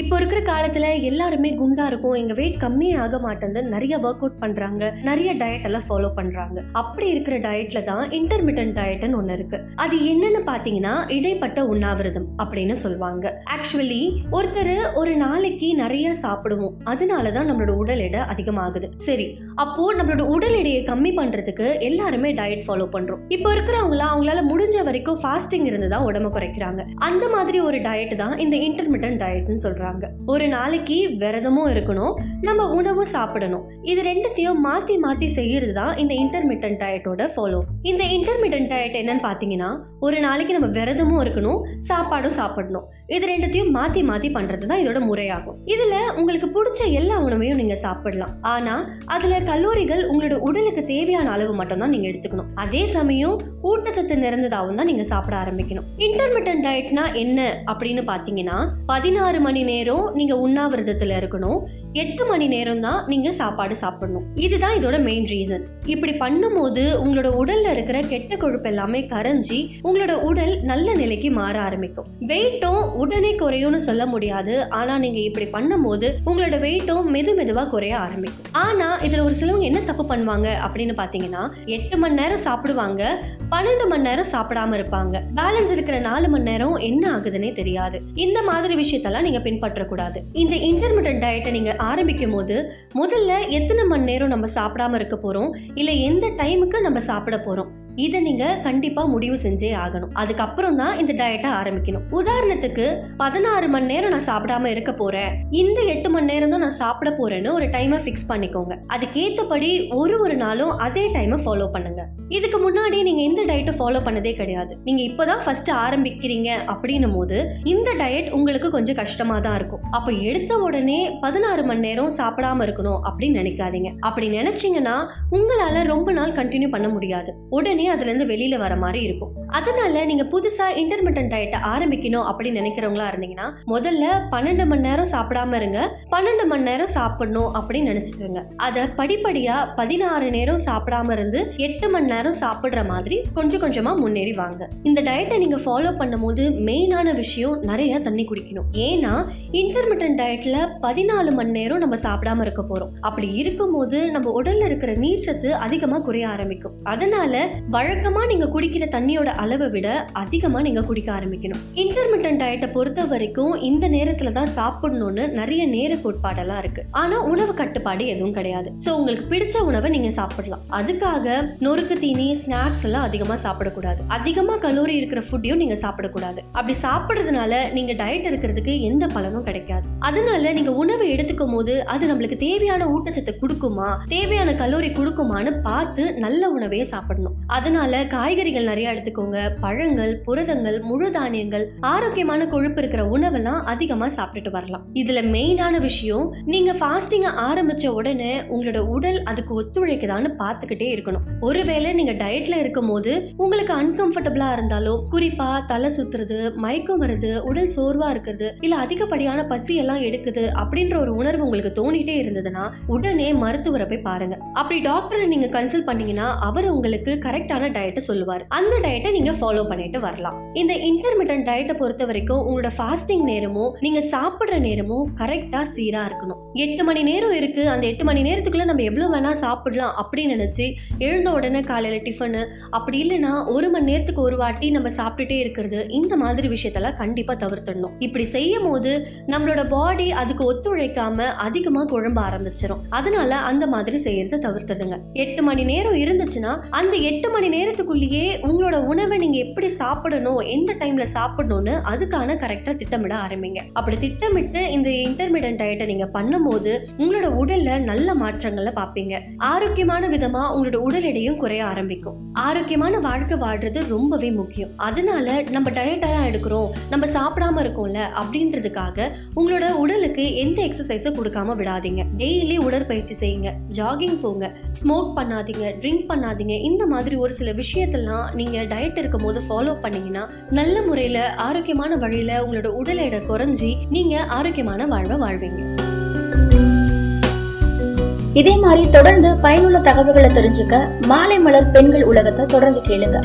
இப்போ இருக்கிற காலத்துல எல்லாருமே குண்டா இருக்கும். எங்க வெயிட் கம்மியே ஆக மாட்டேங்குது நிறைய ஒர்க் அவுட் பண்றாங்க. நிறைய டயட் எல்லாம் ஃபாலோ பண்றாங்க. அப்படி இருக்கிற டயட்ல தான் இன்டர்மீடியன்ட் டயட்னு ஒண்ணு இருக்கு. அது என்னன்னு பாத்தீங்கன்னா இடைப்பட்ட உண்ணாவிரதம் அப்படின்னு சொல்லுவாங்க. ஆக்சுவலி ஒருத்தர் ஒரு நாளைக்கு நிறைய சாப்பிடுவோம். அதனாலதான் நம்மளோட உடல் எடை அதிகமாகுது. சரி அப்போ நம்மளோட உடல் எடையை கம்மி பண்றதுக்கு எல்லாருமே டயட் ஃபாலோ பண்றோம். இப்போ இருக்கிறவங்கள அவங்களால முடிஞ்ச வரைக்கும் ஃபாஸ்டிங் இருந்து தான் உடம்பு குறைக்கிறாங்க. அந்த மாதிரி ஒரு டயட் தான் இந்த இன்டர்மீடியன்ட் டயட்னு சொல்றாங்க. ஒரு நாளைக்கு விரதமும் இருக்கணும் நம்ம உணவும் சாப்பிடணும். இது ரெண்டுத்தையும் மாத்தி மாத்தி செய்யறது தான் இந்த இன்டர்மீடியன் டயட்டோட ஃபாலோ இந்த இன்டர்மீடியன் டயட் என்னன்னு பாத்தீங்கன்னா ஒரு நாளைக்கு நம்ம விரதமும் இருக்கணும் சாப்பாடும் சாப்பிடணும். இது ரெண்டுத்தையும் மாத்தி மாத்தி பண்றது தான் இதோட முறையாகும். இதுல உங்களுக்கு பிடிச்ச எல்லா உணவையும் நீங்க சாப்பிடலாம். ஆனா அதுல கல்லூரிகள் உங்களோட உடலுக்கு தேவையான அளவு மட்டும்தான் நீங்கள் நீங்க எடுத்துக்கணும். அதே சமயம் ஊட்டச்சத்து நிறைந்ததாகவும் தான் நீங்க சாப்பிட ஆரம்பிக்கணும். இன்டர்மீடியன்ட் டயட்னா என்ன அப்படின்னு பாத்தீங்கன்னா பதினாறு மணி நேரம் நீங்க உண்ணாவிரதத்துல இருக்கணும். எட்டு மணி நேரம் தான் நீங்க சாப்பாடு சாப்பிடணும். இதுதான் இதோட மெயின் ரீசன் இப்படி பண்ணும்போது உங்களோட உடல்ல இருக்கிற கெட்ட கொழுப்பு எல்லாமே கரைஞ்சி உங்களோட உடல் நல்ல நிலைக்கு மாற ஆரம்பிக்கும். வெயிட்டும் உடனே குறையும்னு சொல்ல முடியாது. ஆனா நீங்க இப்படி பண்ணும்போது உங்களோட வெயிட்டும் மெது மெதுவா குறைய ஆரம்பிக்கும். ஆனா இதுல ஒரு சிலவங்க என்ன தப்பு பண்ணுவாங்க அப்படின்னு பாத்தீங்கன்னா எட்டு மணி நேரம் சாப்பிடுவாங்க பன்னெண்டு மணி நேரம் சாப்பிடாம இருப்பாங்க. பேலன்ஸ் இருக்கிற நாலு மணி நேரம் என்ன ஆகுதுன்னே தெரியாது. இந்த மாதிரி விஷயத்தெல்லாம் நீங்க பின்பற்றக்கூடாது. இந்த இன்டர்மீடியட் டயட்டை நீங்க ஆரம்பிக்கும் போது முதல்ல எத்தனை மணி நேரம் நம்ம சாப்பிடாம இருக்க போறோம்? இல்ல எந்த டைமுக்கு நம்ம சாப்பிட போறோம்? இதை நீங்க கண்டிப்பா முடிவு செஞ்சே ஆகணும். அதுக்கப்புறம் தான் இந்த டயட்டை ஆரம்பிக்கணும். உதாரணத்துக்கு பதினாறு மணி நேரம் நான் சாப்பிடாம இருக்க போறேன். இந்த எட்டு மணி நேரம் தான் நான் சாப்பிட போறேன்னு ஒரு டைமை ஃபிக்ஸ் பண்ணிக்கோங்க. அதுக்கேத்தபடி ஒரு ஒரு நாளும் அதே டைமை ஃபாலோ பண்ணுங்க. இதுக்கு முன்னாடி நீங்க இந்த டயட்டை ஃபாலோ பண்ணதே கிடையாது. நீங்க இப்போதான் ஃபர்ஸ்ட் ஆரம்பிக்கிறீங்க அப்படின்னும் போது இந்த டயட் உங்களுக்கு கொஞ்சம் கஷ்டமா தான் இருக்கும். அப்ப எடுத்த உடனே பதினாறு மணி நேரம் சாப்பிடாம இருக்கணும் அப்படின்னு நினைக்காதீங்க. அப்படி நினைச்சீங்கன்னா உங்களால ரொம்ப நாள் கண்டினியூ பண்ண முடியாது. உடனே உடனே அதுலேருந்து வெளியில் வர மாதிரி இருக்கும். அதனால நீங்கள் புதுசாக இன்டர்மீடியன்ட் டயட்டை ஆரம்பிக்கணும் அப்படின்னு நினைக்கிறவங்களா இருந்தீங்கன்னா முதல்ல பன்னெண்டு மணி நேரம் சாப்பிடாம இருங்க. பன்னெண்டு மணி நேரம் சாப்பிடணும் அப்படின்னு நினச்சிட்டு இருங்க அதை படிப்படியாக பதினாறு நேரம் சாப்பிடாம இருந்து எட்டு மணி நேரம் சாப்பிட்ற மாதிரி கொஞ்சம் கொஞ்சமாக முன்னேறி வாங்க. இந்த டயட்டை நீங்கள் ஃபாலோ பண்ணும்போது மெயினான விஷயம் நிறைய தண்ணி குடிக்கணும். ஏன்னா இன்டர்மீடியன்ட் டயட்டில் பதினாலு மணி நேரம் நம்ம சாப்பிடாம இருக்க போகிறோம் அப்படி இருக்கும்போது நம்ம உடலில் இருக்கிற நீர்ச்சத்து அதிகமாக குறைய ஆரம்பிக்கும். அதனால வழக்கமா நீங்க குடிக்கிற தண்ணியோட அளவை விட அதிகமா நீங்க குடிக்க ஆரம்பிக்கணும். இன்டர்மீடியன்ட் டயட்டை பொறுத்த வரைக்கும் இந்த நேரத்துல தான் சாப்பிடணும்னு நிறைய நேர கோட்பாடெல்லாம் இருக்கு. ஆனா உணவு கட்டுப்பாடு எதுவும் கிடையாது. சோ உங்களுக்கு பிடிச்ச உணவை நீங்க சாப்பிடலாம். அதுக்காக நொறுக்கு தீனி ஸ்நாக்ஸ் எல்லாம் அதிகமா சாப்பிடக்கூடாது. அதிகமா கலோரி இருக்கிற ஃபுட்டையும் நீங்க சாப்பிடக்கூடாது. அப்படி சாப்பிடுறதுனால நீங்க டயட் இருக்கிறதுக்கு எந்த பலனும் கிடைக்காது. அதனால நீங்க உணவை எடுத்துக்கும் போது அது நம்மளுக்கு தேவையான ஊட்டச்சத்தை கொடுக்குமா தேவையான கலோரி கொடுக்குமான்னு பார்த்து நல்ல உணவையே சாப்பிடணும். அதனால காய்கறிகள் நிறைய எடுத்துக்கோங்க. பழங்கள் புரதங்கள் முழு தானியங்கள் ஆரோக்கியமான கொழுப்பு இருக்கிற உணவெல்லாம் அதிகமா சாப்பிட்டுட்டு வரலாம். இதுல மெயினான விஷயம் நீங்க ஃபாஸ்டிங்க ஆரம்பிச்ச உடனே உங்களோட உடல் அதுக்கு ஒத்துழைக்குதான்னு பார்த்துக்கிட்டே இருக்கணும். ஒருவேளை நீங்க டயட்ல இருக்கும் போது உங்களுக்கு அன்கம்ஃபர்டபுளா இருந்தாலோ குறிப்பா தலை சுத்துறது மயக்கம் வருது உடல் சோர்வா இருக்கிறது இல்ல அதிகப்படியான பசி எல்லாம் எடுக்குது அப்படின்ற ஒரு உணர்வு உங்களுக்கு தோணிட்டே இருந்ததுன்னா உடனே மருத்துவரை போய் பாருங்க. அப்படி டாக்டரை நீங்க கன்சல்ட் பண்ணீங்கன்னா அவர் உங்களுக்கு கரெக்டான டயட்டை சொல்லுவார். அந்த டயட்டை நீங்க ஃபாலோ பண்ணிட்டு வரலாம். இந்த இன்டர்மீடியன் டயட்டை பொறுத்த வரைக்கும் உங்களோட ஃபாஸ்டிங் நேரமும் நீங்க சாப்பிடுற நேரமும் கரெக்டா சீரா இருக்கணும். எட்டு மணி நேரம் இருக்கு. அந்த எட்டு மணி நேரத்துக்குள்ள நம்ம எவ்வளவு வேணா சாப்பிடலாம் அப்படின்னு நினைச்சு எழுந்த உடனே காலையில டிஃபனு அப்படி இல்லைன்னா ஒரு மணி நேரத்துக்கு ஒரு வாட்டி நம்ம சாப்பிட்டுட்டே இருக்கிறது இந்த மாதிரி விஷயத்தெல்லாம் கண்டிப்பா தவிர்த்துடணும். இப்படி செய்யும் போது நம்மளோட பாடி அதுக்கு ஒத்துழைக்காம அதிகமா குழம்ப ஆரம்பிச்சிடும் அதனால அந்த மாதிரி செய்யறத தவிர்த்துடுங்க. எட்டு மணி நேரம் இருந்துச்சுன்னா அந்த எட்டு மணி நேரத்துக்குள்ளேயே உங்களோட உணவை நீங்க எப்படி சாப்பிடணும் எந்த டைம்ல சாப்பிடணும்னு அதுக்கான கரெக்டா திட்டமிட ஆரம்பிங்க. அப்படி திட்டமிட்டு இந்த இன்டர்மீடியன் டயட்டை நீங்க பண்ணும்போது உங்களோட உடல்ல நல்ல மாற்றங்களை பார்ப்பீங்க ஆரோக்கியமான விதமா உங்களோட உடல் எடையும் குறைய ஆரம்பிக்கும். ஆரோக்கியமான வாழ்க்கை வாழ்றது ரொம்பவே முக்கியம். அதனால நம்ம டயட்டா எடுக்கிறோம் நம்ம சாப்பிடாம இருக்கோம்ல அப்படின்றதுக்காக உங்களோட உடலுக்கு எந்த எக்ஸசைஸும் கொடுக்காம விடாதீங்க. டெய்லி உடற்பயிற்சி செய்யுங்க. ஜாகிங் போங்க. ஸ்மோக் பண்ணாதீங்க ட்ரிங்க் பண்ணாதீங்க. இந்த மாதிரி ஒரு சில விஷயத்தெல்லாம் நீங்கள் டயட் இருக்கும் போது ஃபாலோ பண்ணீங்கன்னா நல்ல முறையில் ஆரோக்கியமான வழியில் உங்களோட உடல் எடை குறைஞ்சி நீங்கள் ஆரோக்கியமான வாழ்வை வாழ்வீங்க. இதே மாதிரி தொடர்ந்து பயனுள்ள தகவல்களை தெரிஞ்சுக்க மாலை மலர் பெண்கள் உலகத்தை தொடர்ந்து கேளுங்க.